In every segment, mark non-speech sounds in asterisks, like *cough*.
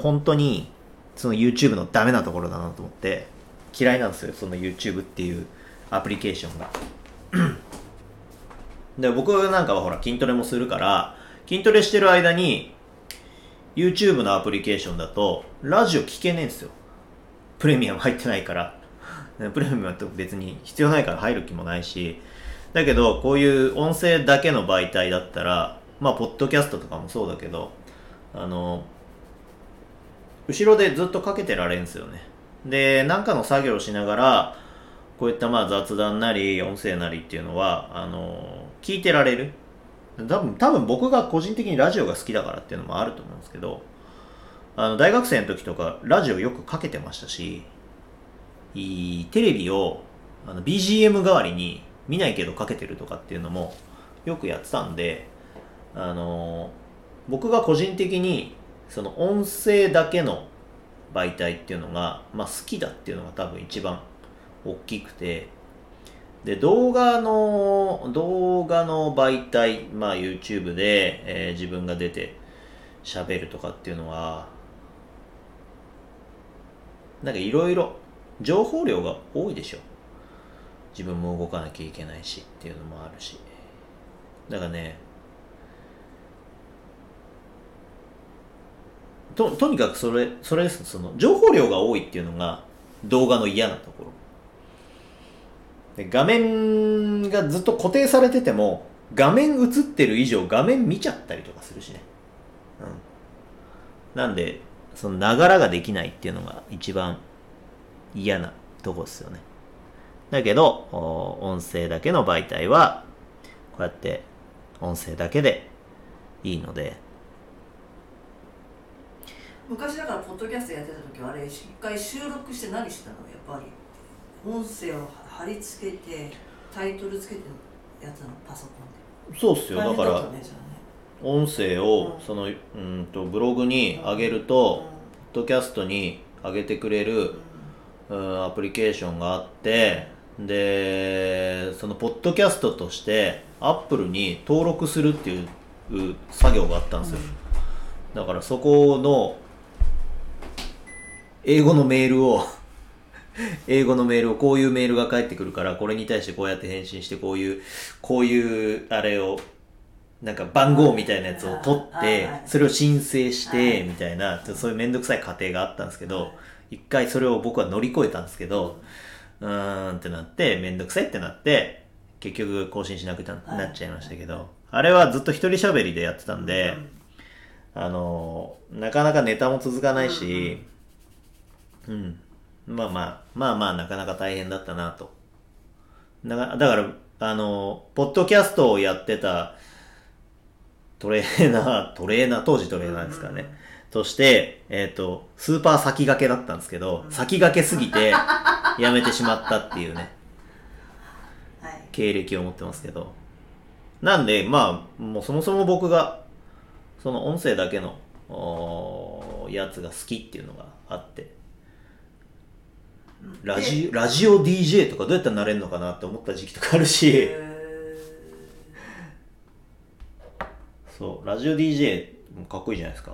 本当にその YouTube のダメなところだなと思って嫌いなんですよその YouTube っていうアプリケーションが。*clears throat* で僕なんかはほら筋トレもするから筋トレしてる間に YouTube のアプリケーションだとラジオ聞けねえんですよ。プレミアム入ってないから。プレミアムって別に必要ないから入る気もないし。だけどこういう音声だけの媒体だったらまあポッドキャストとかもそうだけどあの後ろでずっとかけてられんすよね。で何かの作業をしながらこういったまあ雑談なり音声なりっていうのはあの聞いてられる。多分多分僕が個人的にラジオが好きだからっていうのもあると思うんですけどあの大学生の時とかラジオよくかけてましたしいいテレビをあの BGM 代わりに見ないけどかけてるとかっていうのもよくやってたんであの僕が個人的にその音声だけの媒体っていうのが、まあ、好きだっていうのが多分一番大きくて。で動画の動画の媒体、まあ、YouTube で、えー自分が出て喋るとかっていうのはなんかいろいろ情報量が多いでしょ。自分も動かなきゃいけないしっていうのもあるし。だからねととにかくそれそれですその情報量が多いっていうのが動画の嫌なところ。で画面がずっと固定されてても画面映ってる以上画面見ちゃったりとかするしね。うん。なんでそのながらができないっていうのが一番嫌なとこですよね。だけど音声だけの媒体はこうやって音声だけでいいので昔だからポッドキャストやってた時はあれ一回収録して何してたの？やっぱり音声を貼り付けてタイトルつけてやつの？パソコンで。そうっすよ。だから音声をうんそのうんとブログに上げると、ポッドキャストに上げてくれる、うん、アプリケーションがあってでそのポッドキャストとしてアップルに登録するっていうう作業があったんですよ、だからそこの英語のメールを *laughs* 英語のメールをこういうメールが返ってくるからこれに対してこうやって返信してこういうこういうあれをなんか番号みたいなやつを取っはいてはいそれを申請しはい。てみたいなそういうめんどくさい過程があったんですけど一回それを僕は乗り越えたんですけどうーんってなってめんどくさいってなって結局更新しなくなっちゃいましたけどあれはずっと一人喋りでやってたんであのなかなかネタも続かないしうん。まあまあまあまあなかなか大変だったなと。だからだからあのポッドキャストをやってたトレーナー、*laughs* トレーナー、当時トレーナーですからね。として、えっ、と、スーパー先駆けだったんですけど、先駆けすぎて、やめてしまったっていうね、はい。経歴を持ってますけど。なんで、まあ、もうそもそも僕が、その音声だけの、やつが好きっていうのがあって、ラジラジオ DJ とかどうやったらなれるのかなって思った時期とかあるし、へそう、ラジオ DJ もかっこいいじゃないですか。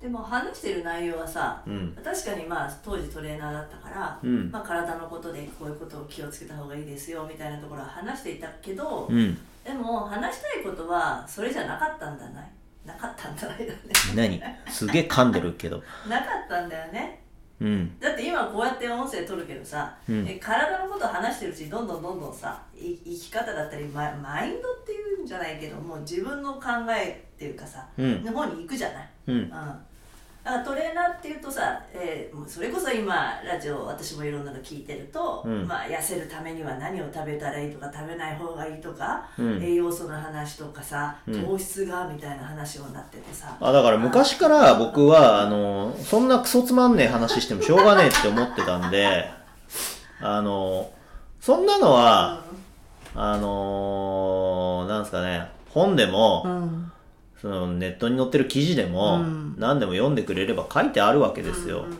ーでも話してる内容はさうん。確かにまあ当時トレーナーだったから、うんまあ、体のことでこういうことを気をつけた方がいいですよみたいなところは話していたけど、うん。でも話したいことはそれじゃなかったんだないなかったんだないだね何？すげえ噛んでるけど。*laughs* なかったんだよねうん。だって今こうやって音声取るけどさ、うん。え体のことを話してるうちにどんどんどんどんさい生き方だったりママインドっていうんじゃないけどもう自分の考えっていうかさ、うん。の方に行くじゃない、うん。うん、だからトレーナーっていうとさ、えーもうそれこそ今ラジオ私もいろんなの聞いてると、うん。まあ、痩せるためには何を食べたらいいとか食べない方がいいとか、うん。栄養素の話とかさうん。糖質がみたいな話になっててさ、あ、だから昔から僕は、あの、そんなクソつまんねえ話してもしょうがねえって思ってたんで、*laughs* あの、そんなのは、あのなんですかね、本でも、うんそのネットに載ってる記事でも、うん。何でも読んでくれれば書いてあるわけですよ。うん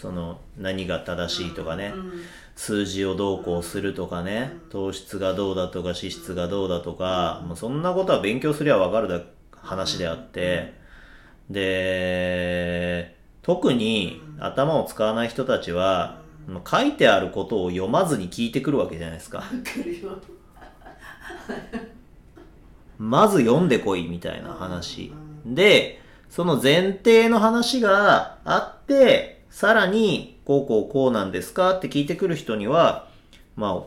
その何が正しいとかね、うん数字をどうこうするとかね、糖質がどうだとか脂質がどうだとか、もうそんなことは勉強すりゃわかるだ話であって、で、特に頭を使わない人たちは、書いてあることを読まずに聞いてくるわけじゃないですか。まず読んでこいみたいな話。で、その前提の話があって、さらに、こうこうこうなんですかって聞いてくる人には、ま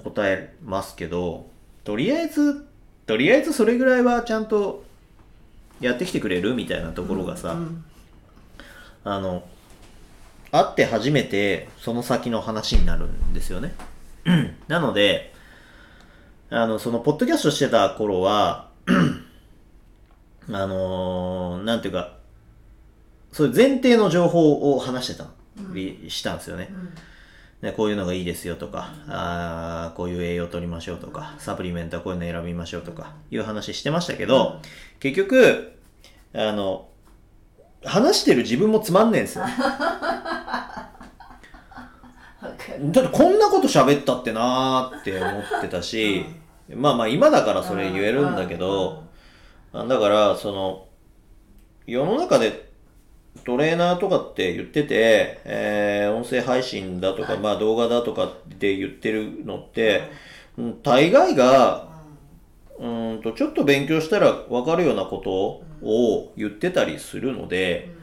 あ、答えますけど、とりあえず、とりあえずそれぐらいはちゃんとやってきてくれるみたいなところがさ、うんあの、会って初めてその先の話になるんですよね。*clears throat* なので、あの、その、ポッドキャストしてた頃は、*clears throat* あのーなんていうか、そういう前提の情報を話してたりしたんですよね。ねこういうのがいいですよとか、あーこういう栄養取りましょうとか、サプリメントはこういうの選びましょうとか、いう話してましたけど、結局、あの、話してる自分もつまんねえんですよ。*laughs* だってこんなこと喋ったってなーって思ってたし、まあまあ今だからそれ言えるんだけど、あだからその、世の中でトレーナーとかって言ってて、えー音声配信だとか、まあ動画だとかって言ってるのって、うん。大概が、うーんと、ちょっと勉強したらわかるようなことを言ってたりするので、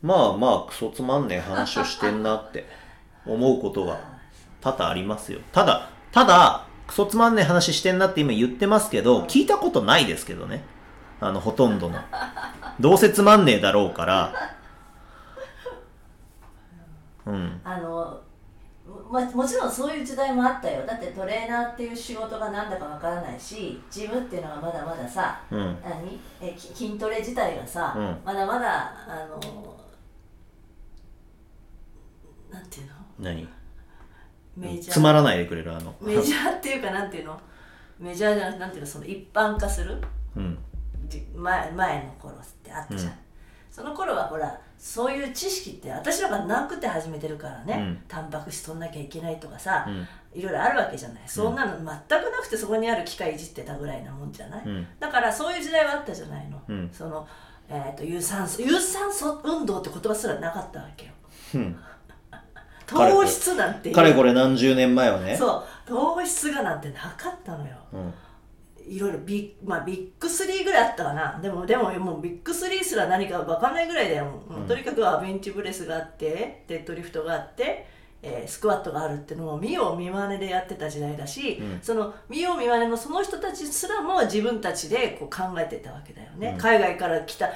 まあまあクソつまんねえ話をしてんなって思うことが多々ありますよ。ただ、ただ、クソつまんねえ話してんなって今言ってますけど、聞いたことないですけどね。あの、ほとんどの。どうせつまんねえだろうから。うん。あのももちろんそういう時代もあったよだってトレーナーっていう仕事が何だかわからないしジムっていうのがまだまださうん。何？えき筋トレ自体がさ、うんまだまだあのなんていうの？メ何ジャー。つまらないでくれる、あの。メジャーっていうかなんていうの？メジャーじゃなくてなんていうの？その一般化する？うん。じ前前の頃ってあったじゃん、うん。その頃はほらそういう知識って私らがなくて始めてるからね、うん。タンパク質取んなきゃいけないとかさ、うん。いろいろあるわけじゃない。そんなの全くなくてそこにある機械いじってたぐらいなもんじゃない、うん。だからそういう時代はあったじゃないの、うん。その、えー、と有酸素有酸素運動って言葉すらなかったわけよ。うん。糖質なんていう。かれこれ何十年前はね。そう。糖質がなんてなかったのよ。うん。いろいろビッ,、まあ、ビッグ3ぐらいあったかな。でもでももうビッグ3すら何か分かんないぐらいだよ、もううん。とにかくはベンチプレスがあってデッドリフトがあって、えースクワットがあるってのを見よう見まねでやってた時代だし、うん。その見よう見まねのその人たちすらも自分たちでこう考えてたわけだよね、うん。海外から来た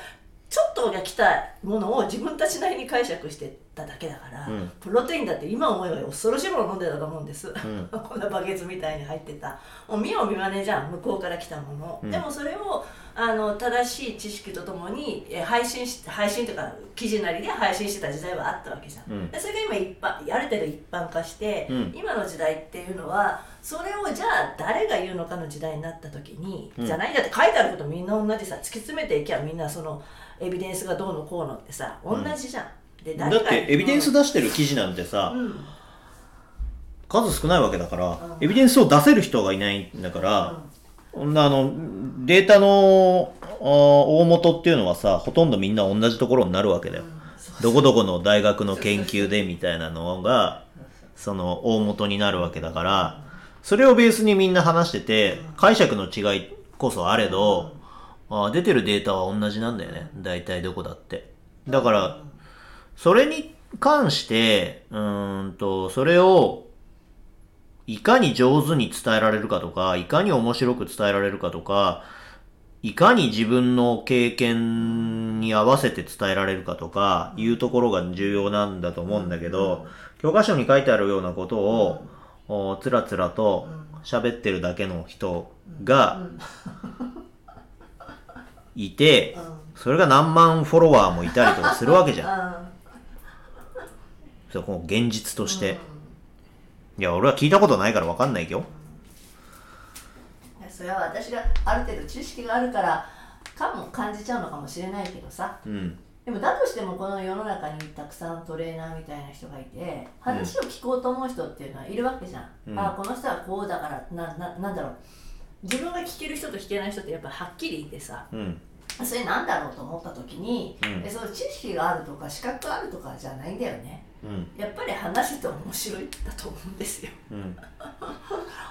ちょっとが来たものを自分たちなりに解釈してただけだから、うん。プロテインだって今思えば恐ろしいもの飲んでたと思うんです、ん。*laughs* こんなバケツみたいに入ってた。もう見よう見まねじゃん向こうから来たもの、うん。でもそれをあの正しい知識とともにえ配信し配信とか記事なりで配信してた時代はあったわけじゃん、うん。でそれが今一般ある程度一般化して、うん。今の時代っていうのはそれをじゃあ誰が言うのかの時代になった時に、うん。じゃないだって書いてあることみんな同じさ突き詰めていきゃみんなそのエビデンスがどうのこうのってさ同じじゃん、でだってエビデンス出してる記事なんてさ、うん数少ないわけだから、うんエビデンスを出せる人がいないんだから、こんなあの、データの大元っていうのはさ、ほとんどみんな同じところになるわけだよ。どこどこの大学の研究でみたいなのが、その大元になるわけだから、それをベースにみんな話してて、解釈の違いこそあれど、あー出てるデータは同じなんだよね。大体どこだって。だから、それに関して、うんと、それを、いかに上手に伝えられるかとか、いかに面白く伝えられるかとか、いかに自分の経験に合わせて伝えられるかとか、いうところが重要なんだと思うんだけど、教科書に書いてあるようなことを、おつらつらと喋ってるだけの人がいて、それが何万フォロワーもいたりとかするわけじゃん。そうこの現実として。いや、俺は聞いたことないから分かんないよ。それは私がある程度知識があるからかも感じちゃうのかもしれないけどさうん。でもだとしてもこの世の中にたくさんトレーナーみたいな人がいて話を聞こうと思う人っていうのはいるわけじゃん、うんあこの人はこうだからなななんだろう自分が聞ける人と聞けない人ってやっぱはっきりいてさうん。それなんだろうと思った時に、うん。えその知識があるとか資格があるとかじゃないんだよね。うん。やっぱり話してて面白いんだと思うんですよ。うん。*laughs*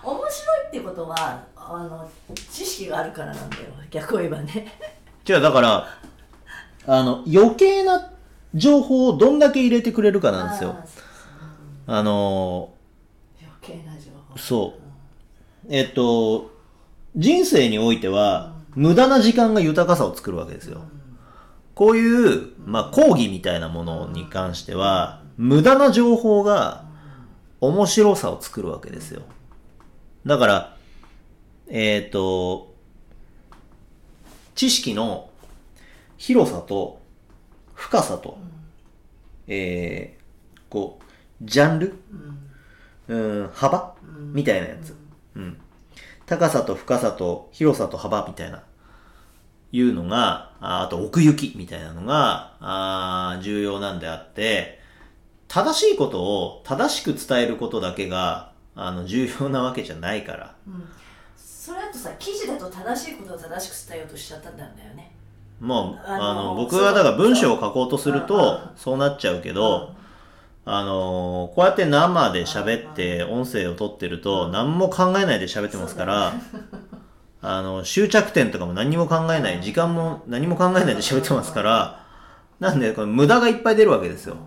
面白いってことはあの知識があるからなんだよ。逆を言えばね。じゃあだからあの余計な情報をどんだけ入れてくれるかなんですよ。あの余計な情報。そう。えっと人生においては無駄な時間が豊かさを作るわけですよ。こういう、まあ、講義みたいなものに関しては無駄な情報が面白さを作るわけですよ。だからえっ、と知識の広さと深さと、えー、こうジャンル、うん、幅、みたいなやつ、うん、高さと深さと広さと幅みたいないうのがああと奥行きみたいなのがあー重要なんであって正しいことを正しく伝えることだけがあの重要なわけじゃないから。それだとさ記事だと正しいことを正しく伝えようとしちゃったんだよね。もう、あのあの、僕はだから文章を書こうとするうん。うん。と、そうなっちゃうけど、あの、こうやって生で喋って音声を取ってると、何も考えないで喋ってますから、あの、終着点とかも何も考えない、時間も何も考えないで喋ってますから、なんで、これ無駄がいっぱい出るわけですよ。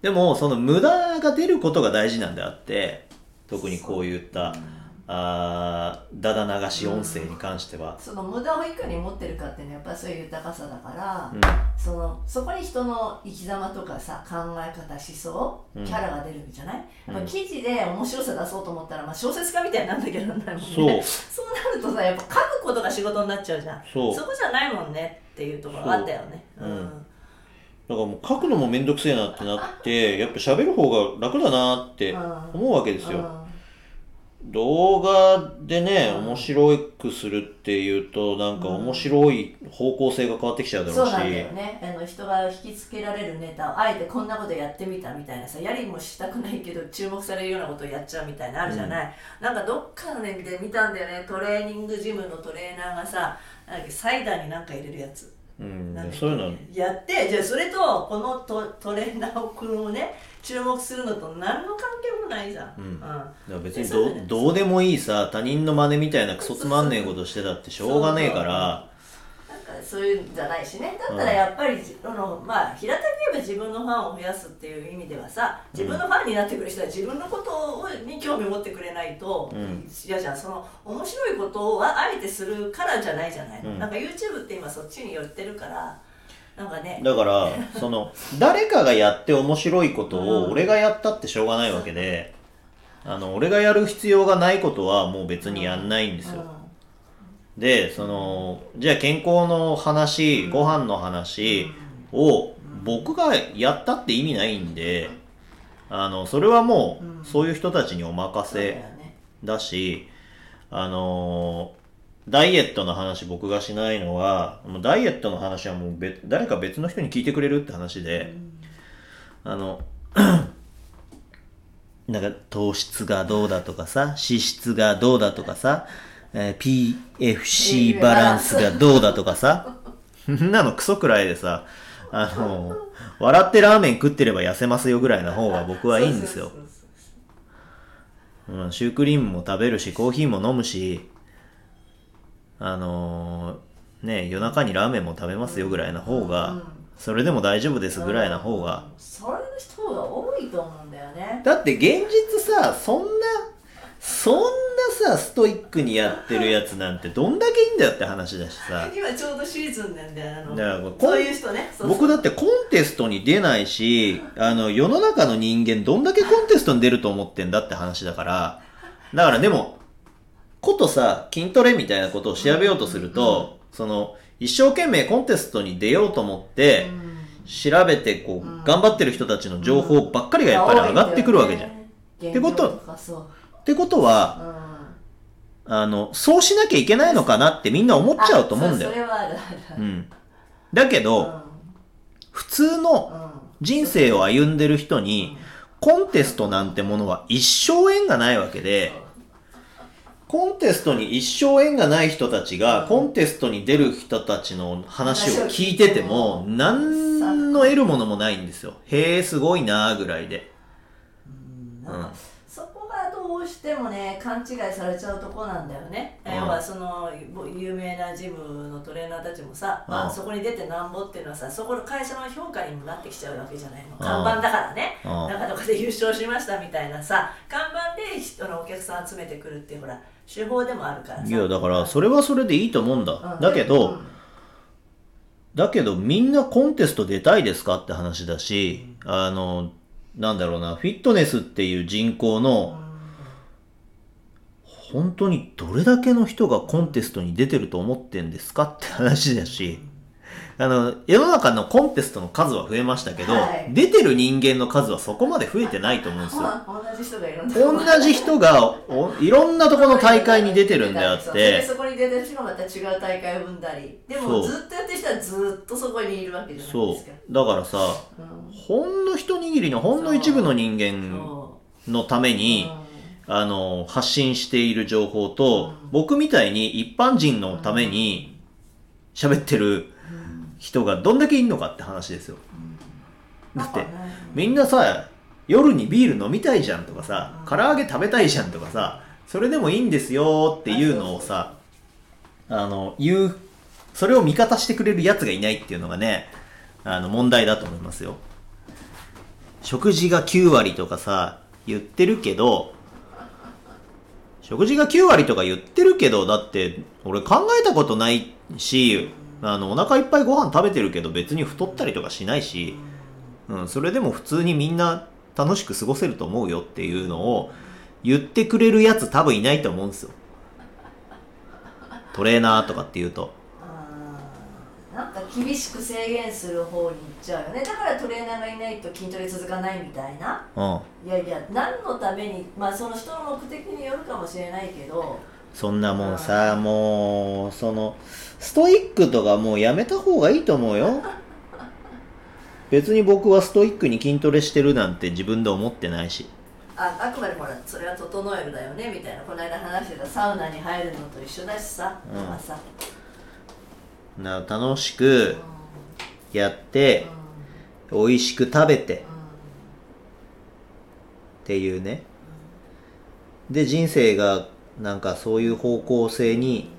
でも、その無駄が出ることが大事なんであって、特にこういった、あーだだ流し音声に関しては。その無駄をいかに持ってるかっていうのはやっぱりそういう豊かさだから、うん。そのそこに人の生き様とかさ考え方思想うん。キャラが出るんじゃない、うん。まあ記事で面白さ出そうと思ったら、まあ、小説家みたいになんだけどなんないもんね。そう。*laughs* そうなるとさやっぱ書くことが仕事になっちゃうじゃん。そう。こじゃないもんねっていうところがあったよね。そう。うん。だからもう書くのもめんどくせえなってなって、やっぱ喋る方が楽だなってうん。思うわけですよ。うん動画でね、面白くするっていうと、なんか面白い方向性が変わってきちゃうだろうし。そうなんだよね。あの人が引きつけられるネタをあえてこんなことやってみたみたいなさやりもしたくないけど注目されるようなことをやっちゃうみたいなのあるじゃない、なんかどっかのねで見たんだよね。トレーニングジムのトレーナーがさなんかサイダーになんか入れるやつ。うんそういうの、やってじゃあそれとこのトトレーナーを君をね注目するのと何の関係もないじゃん、うん。だから別にどどうでもいいさ、他人の真似みたいなクソつまんねえことしてたってしょうがねえから、なんかそういうんじゃないしね。だったらやっぱり、あのまあ平たく言えば自分のファンを増やすっていう意味ではさ自分のファンになってくる人は自分のことをに興味持ってくれないとうん。嫌じゃん。その面白いことをああえてするからじゃないじゃないの、うん。なんか YouTube って今そっちに寄ってるからなんかね。だから、その、誰かがやって面白いことうん。を俺がやったってしょうがないわけで、あの、俺がやる必要がないことはもう別にやんないんですよ。で、その、じゃあ健康の話、ご飯の話を僕がやったって意味ないんで、あの、それはもう、そういう人たちにお任せね。だし、あのダイエットの話僕がしないのは、もうダイエットの話はもう別誰か別の人に聞いてくれるって話で、あの、*clears throat* なんか糖質がどうだとかさ、脂質がどうだとかさ、えー PFC バランスがどうだとかさ、そんなのクソくらいでさ、あの、笑ってラーメン食ってれば痩せますよぐらいの方が僕はいいんですよ。うん、シュークリームも食べるし、コーヒーも飲むし、あのーね、夜中にラーメンも食べますよぐらいの方が、それでも大丈夫ですぐらいな方が。それの人が多いと思うんだよね。だって現実さ、そんな、そんなさ、ストイックにやってるやつなんてどんだけいいんだよって話だしさ。今ちょうどシーズンなんだよあのだからそういう人ね。僕だってコンテストに出ないし、あの、世の中の人間どんだけコンテストに出ると思ってんだって話だから、だからでも、ことさ、筋トレみたいなことを調べようとすると、その、一生懸命コンテストに出ようと思って、調べてこう、頑張ってる人たちの情報ばっかりがやっぱり上がってくるわけじゃん。っってことかそう。てことは、うん。あの、そうしなきゃいけないのかなってみんな思っちゃうと思うんだよ。うん。だけど、普通の人生を歩んでる人に、コンテストなんてものは一生縁がないわけで、コンテストに一生縁がない人たちが、コンテストに出る人たちの話を聞いてても、何の得るものもないんですよ。へえ、すごいなーぐらいで。そこがどうしてもね勘違いされちゃうとこなんだよね、うん。要はその有名なジムのトレーナーたちもさ、まあ、うんそこに出てなんぼっていうのはさそこの会社の評価にもなってきちゃうわけじゃない。のん。看板だからね。うん。なんかで優勝しましたみたいなさ看板で人のお客さん集めてくるっていうほら手法でもあるからさ。いや、だから、それはそれでいいと思うんだ。う。ん。だけど、うん。だけどみんなコンテスト出たいですかって話だし、あの、なんだろうな、フィットネスっていう人口の、本当にどれだけの人がコンテストに出てると思ってんですかって話だし、あの、世の中のコンテストの数は増えましたけど、はい。出てる人間の数はそこまで増えてないと思うんですよ。ま *laughs* あ同じ人がいろんな同じ人がおいろんなところの大会に出てるんであって、そこに出てる人がまた違う大会を生んだり。でもずっとやってる人はずっとそこにいるわけじゃないそですか。う。だからさ、うんほんの一握りのほんの一部の人間そのためうに、うん。あの、発信している情報と、僕みたいに一般人のために喋ってる人がどんだけいんのかって話ですよ。だってね、みんなさ、夜にビール飲みたいじゃんとかさ、唐揚げ食べたいじゃんとかさ、それでもいいんですよっていうのをさ、あの、言う、それを味方してくれる奴がいないっていうのがね、あの、問題だと思いますよ。食事が9割とかさ、言ってるけど、食事が9割とか言ってるけど、だって、俺考えたことないし、あの、お腹いっぱいご飯食べてるけど別に太ったりとかしないし、うん、それでも普通にみんな楽しく過ごせると思うよっていうのを言ってくれるやつ多分いないと思うんですよ。トレーナーとかって言うと。なんか厳しく制限する方に行っちゃうよねだからトレーナーがいないと筋トレ続かないみたいなうん。いやいや何のためにまあその人の目的によるかもしれないけどそんなもんさ、もう、その、ストイックとかもうやめた方がいいと思うよ。*laughs* 別に僕はストイックに筋トレしてるなんて自分で思ってないし。ああくまでほらそれは整えるだよねみたいなこの間話してたサウナに入るのと一緒だしさ、うん。とかさ、な楽しくやって、美味しく食べて。っていうね。で、人生がなんかそういう方向性に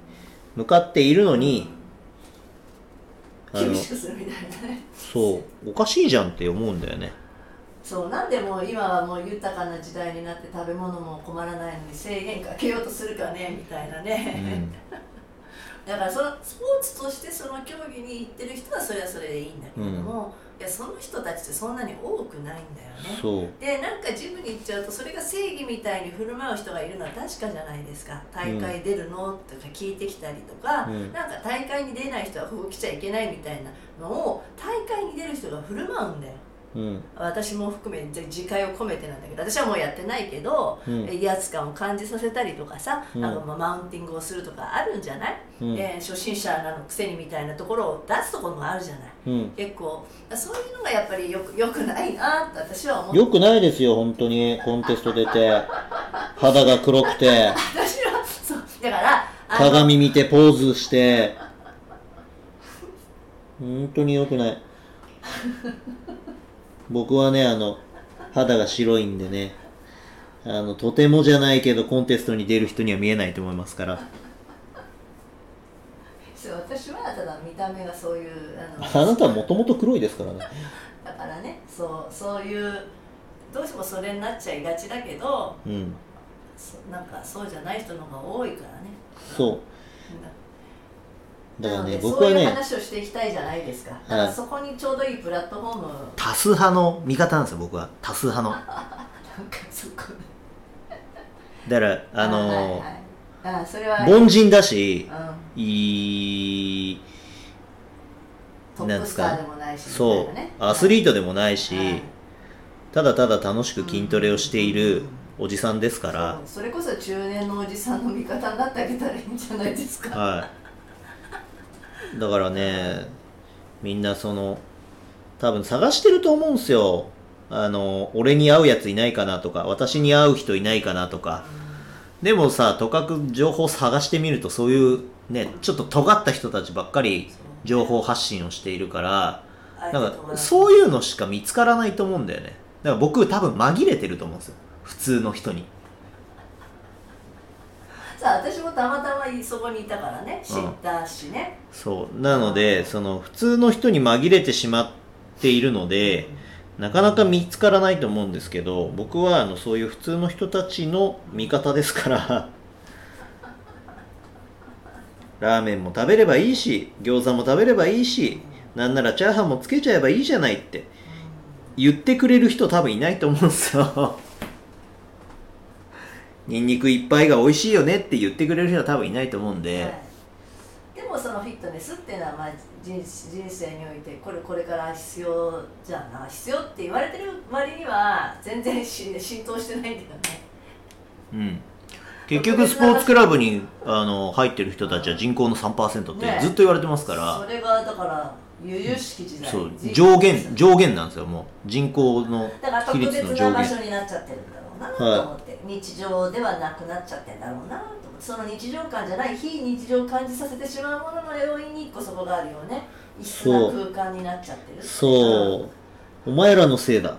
向かっているのに、あの厳、しくするみたいなねそう、おかしいじゃんって思うんだよね。そうなんでもう今はもう豊かな時代になって食べ物も困らないのに制限かけようとするかねみたいなうね、ん。*laughs* だからそのスポーツとしてその競技に行ってる人はそれはそれでいいんだけれども、いやその人たちってそんなに多くないんだよね。でなんかジムに行っちゃうとそれが正義みたいに振る舞う人がいるのは確かじゃないですか。大会出るの、とか聞いてきたりとか、うん。なんか大会に出ない人はここ来ちゃいけないみたいなのを大会に出る人が振る舞うんだようん。私も含めて自戒を込めてなんだけど私はもうやってないけど、うん威圧感を感じさせたりとかさ、うんあマウンティングをするとかあるんじゃない、うんえー初心者なのくせにみたいなところを出すところもあるじゃない？うん。結構そういうのがやっぱりよくよくないなって私は思ってよくないですよ、本当に。コンテスト出て。肌が黒くて、私はそうだから鏡見てポーズして。本当によくない。僕はね、あの、肌が白いんでね。あの、とてもじゃないけどコンテストに出る人には見えないと思いますから。そう私はただ見た目がそういうあのあなたはもともと黒いですからね。だからねそうそういうどうしてもそれになっちゃいがちだけどうん。そなんかそうじゃない人の方が多いからねそう。だからね、僕はね、そういう話をしていきたいじゃないですか。だからはいそこにちょうどいいプラットフォーム。多数派の味方なんですよ、僕は。多数派の。*laughs* なんかそこだから、あのはいはいはい。あそれは。凡人だし、うん。いい、トップスターでもないしそう。アスリートでもないし、はい。ただただ楽しく筋トレをしているおじさんですから、それこそ中年のおじさんの味方になってあげたらいいんじゃないですか。はい。だからね、みんなその、多分探してると思うんすよ。あの、俺に会うやついないかなとか、私に会う人いないかなとか、でもさとかく情報探してみるとそういうねちょっと尖った人たちばっかり情報発信をしているからなんかそういうのしか見つからないと思うんだよね。だから僕多分紛れてると思うんですよ。普通の人にさあ私もたまたまそこにいたからね知ったしね、そう。なのでその普通の人に紛れてしまっているのでなかなか見つからないと思うんですけど僕はあのそういう普通の人たちの味方ですから *laughs* ラーメンも食べればいいし餃子も食べればいいしなんならチャーハンもつけちゃえばいいじゃないって言ってくれる人多分いないと思うんですよニンニクいっぱいが美味しいよねって言ってくれる人は多分いないと思うんで、はい。でもそのフィットネスっていうのは、まあ、人人生においてこれこれから必要じゃんな必要って言われてる割には全然し浸透してないんだよね。うん、結局スポーツクラブにあの入ってる人たちは人口の3%ってねずっと言われてますから、それがだから悠々しき時代。そう人上限上限なんですよもう。人口のだから特比率の別な場上限所になっちゃってるんだろうなはいと思って、日常ではなくなっちゃってんだろうなと思って。その日常感じゃない非日常を感じさせてしまうものの要因に一個そこがあるよね。異質な空間になっちゃってるそう。お前らのせいだ。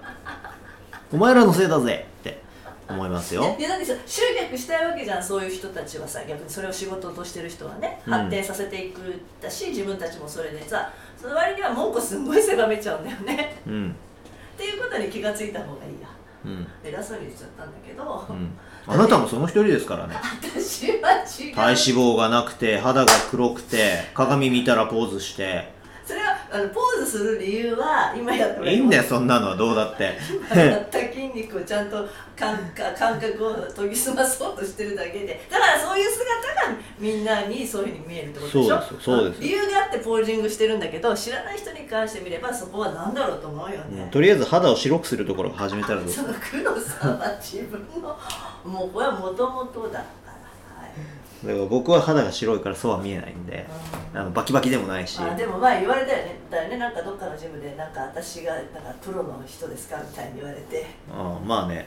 お前らのせいだぜって思いますよ。いやだってさ集客したいわけじゃんそういう人たちはさ。逆にそれを仕事としてる人はね。うん。発展させていくだし、自分たちもそれでさその割には文句すんごい狭めちゃうんだよね。うん。っていうことに気がついた方がいいや。うん偉そうに言っちゃったんだけど、うん。あなたもその一人ですからね。*laughs* 私は違う。体脂肪がなくて肌が黒くて鏡見たらポーズしてあのポーズする理由は今やったいいんだよそんなのはどうだって。今やった筋肉をちゃんと感感感覚を研ぎ澄まそうとしてるだけで。だからそういう姿がみんなにそういうふうに見えるってことでしょ？そうです理由があってポージングしてるんだけど知らない人に関してみればそこは何だろうと思うよね、とりあえず肌を白くするところから始めたらどう？ですそかの黒さは自分のもうこれはもともとだだから僕は肌が白いからそうは見えないんであのバキバキでもないし。あでもまあ言われたよね。だよねなんかどっかのジムでなんか私がなんかプロの人ですかみたいに言われて。あまあね。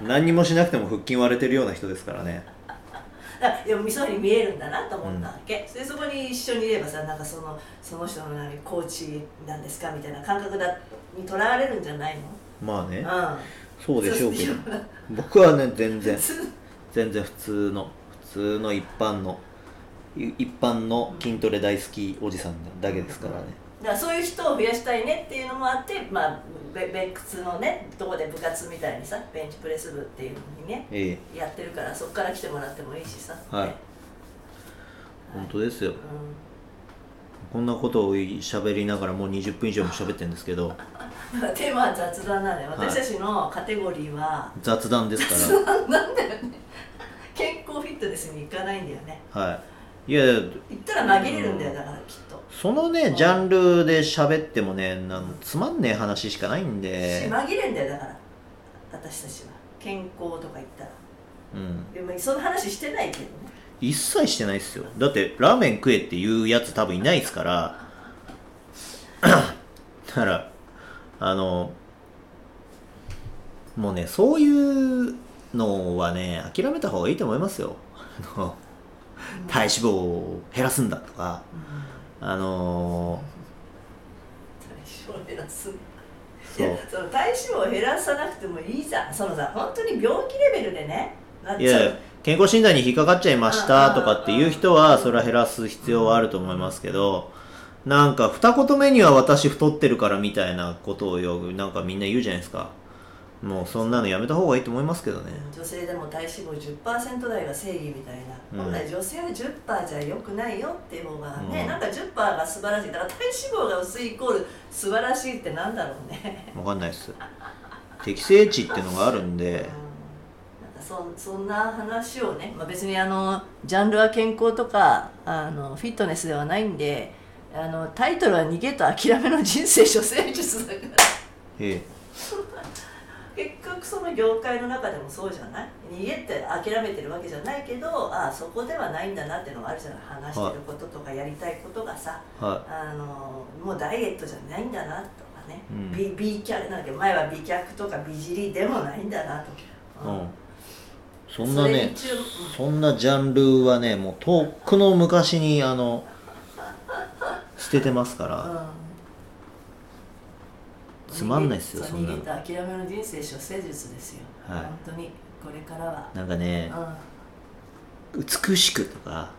何にもしなくても腹筋割れてるような人ですからね。*laughs* だでもそうに見えるんだなと思ったわけ、でそこに一緒にいればさなんかそのその人の何コーチなんですかみたいな感覚だにとらわれるんじゃないまあね。のそうでしょうけど。僕はね全然。*laughs* うん全然普通の。普通の一般のい一般の筋トレ大好きおじさんだけですからね。だからそういう人を増やしたいねっていうのもあってまあベベックスのねとこで部活みたいにさベンチプレス部っていうのにねええ。やってるからそこから来てもらってもいいしさ。はい。ね。本当ですよ。うこんなことを喋りながらもう20分以上も喋ってるんですけど。テーマは雑談なんだよ。はい私たちのカテゴリーは雑談ですかなんだよね健康フィットネスに行かないんだよね。らはい。いや行ったら紛れるんだよだからきっと。そのねジャンルで喋ってもねなんつまんねえ話しかないんしで紛れんだよだから私たちは。健康とか言ったら。うん。でもその話してないけどね。一切してないっすよ。だってラーメン食えっていうやつ多分いないですから。*clears throat* だからあのもうねそういうのはね諦めた方がいいと思いますよ。体脂肪を減らすんだとか。あの体脂肪を減らすいそう。やその体脂肪を減らさなくてもいいじゃん。そのさ本当に病気レベルでね。なっちゃう。いや健康診断に引っかかっちゃいましたとかっていう人はそれは減らす必要はあると思いますけどなんか二言目には私太ってるからみたいなことをよくなんかみんな言うじゃないですかもうそんなのやめた方がいいと思いますけどね。女性でも体脂肪10%台が正義みたいな、うん。本来女性は10%じゃ良くないよっていう方がね、うん。なんか10%が素晴らしい。だから体脂肪が薄いイコール素晴らしいってなんだろうね。わかんないっす。適正値ってのがあるんで。うん。なんかそそんな話をね、まあ、別にあのジャンルは健康とかあのフィットネスではないんであのタイトルは「逃げと諦めの人生処世術」だから。え *laughs* 結局その業界の中でもそうじゃない？逃げって諦めてるわけじゃないけどああそこではないんだなっていうのがあるじゃない？話してることとかやりたいことがさ、えはあのもうダイエットじゃないんだなとかね、うん。B, B キャなんだっけ前は美脚とか美尻でもないんだなと、い、うん、そんなねそんなジャンルはねもうとっくの昔にあの捨ててますから、うんつまんないっすよそんなの。逃げた諦めの人生処世術ですよ、はい。本当にこれからは、なんかねう美しくとか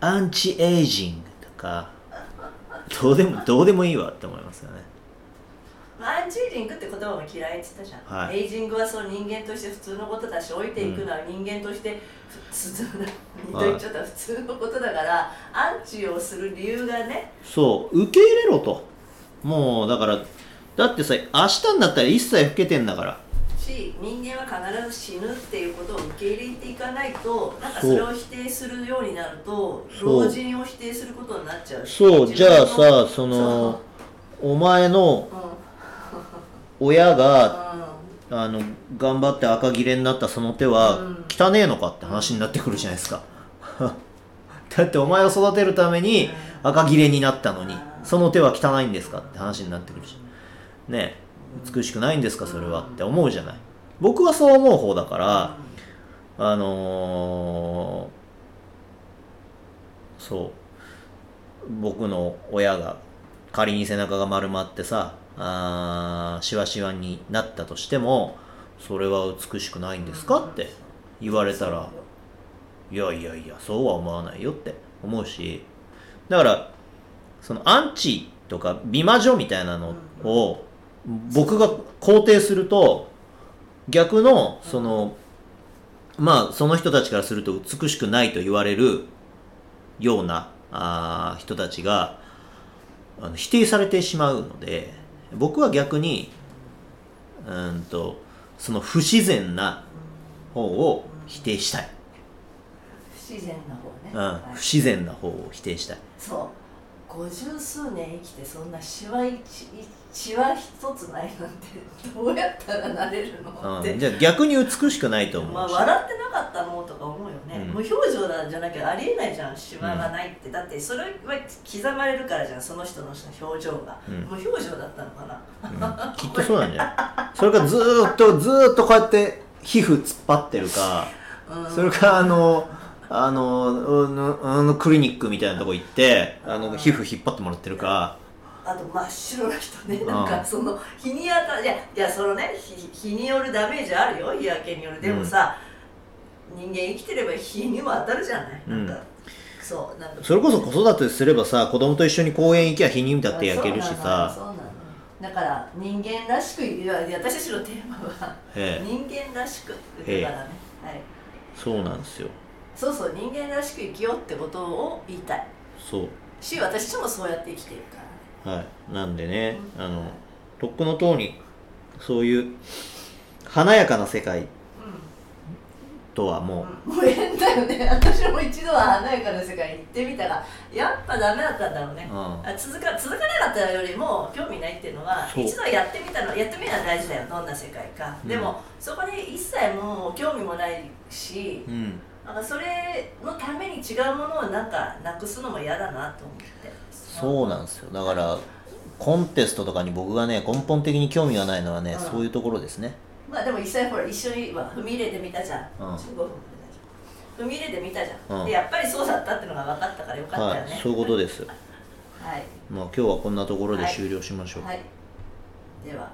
アンチエイジングとかどうでもどうでもいいわって思いますよね。ん、アンチエイジングって言葉も嫌いって言ったじゃん、はい。エイジングはそう人間として普通のことだし老いていくのは人間として普通な、二度言っちゃったら普通のことだからアンチをする理由がねそう受け入れろともうだからだってさ明日になったら一切老けてんだから。し人間は必ず死ぬっていうことを受け入れていかないとなんかそれを否定するようになると老人を否定することになっちゃう。しそう。じゃあさそのお前の親がうん。あの頑張って赤切れになったその手はうん。汚ねえのかって話になってくるじゃないですか。*laughs* だってお前を育てるために赤切れになったのにその手は汚いんですかって話になってくるし。ね美しくないんですかそれはって思うじゃない。僕はそう思う方だからあのーそう僕の親が仮に背中が丸まってさあーシワシワになったとしてもそれは美しくないんですかって言われたらいやいやいやそうは思わないよって思うし。だからそのアンチとか美魔女みたいなのを僕が肯定すると逆のそのまあその人たちからすると美しくないと言われるようなあー人たちがあの否定されてしまうので僕は逆にうーんとその不自然な方を否定したい、不自然な方ね、うんはい。不自然な方を否定したい。そう五十数年生きてそんなしわ一しわ一つないなんてどうやったらなれるのって、うん、じゃあ逆に美しくないと思うし、まあ、笑ってなかったのとか思うよね、うん無表情なんじゃなきゃありえないじゃんシワがないって、だってそれは刻まれるからじゃんその人の表情が、うん。無表情だったのかな。うん。*laughs* きっとそうなんじゃないそれかずーっとずーっとこうやって皮膚突っ張ってるか、うん。それかあのあのうんあのクリニックみたいなとこ行ってあの皮膚引っ張ってもらってるか。あと真っ白な人ねん。なんかその日に当たいやいやそのね日日によるダメージあるよ。日焼けによる。でもさ、人間生きてれば日にも当たるじゃない、うん。なんかそうなんか。それこそ子育てすればさ子供と一緒に公園行きゃ日にだって焼けるしさ。そうなのだから人間らしくいや私たちのテーマはええ。人間らしくだからね、はい、そうなんですよそうそう人間らしく生きようってことを言いたい。そう。し私たちもそうやって生きてるからね。はい。なんでねあのとっくのとおりそういう華やかな世界とはもう、もう変だよね。*laughs* 私も一度は華やかな世界に行ってみたがやっぱダメだったんだろうね、うん。あ続か続かなかったよりも興味ないっていうのは一度やってみたのやってみるのは大事だよどんな世界か、うん。でもそこに一切もう興味もないしうんなんかそれのために違うものをなんかなくすのも嫌だなと思って。そうなんですよ。だからコンテストとかに僕がね根本的に興味がないのはね、うん。そういうところですね。まあでも実際ほら一緒には踏み入れてみたじゃん、うん。15分で踏み入れてみたじゃん、うん。でやっぱりそうだったっていうのが分かったからよかったよね。はいそういうことです。*laughs* はい、まあ今日はこんなところで終了しましょう、はい、では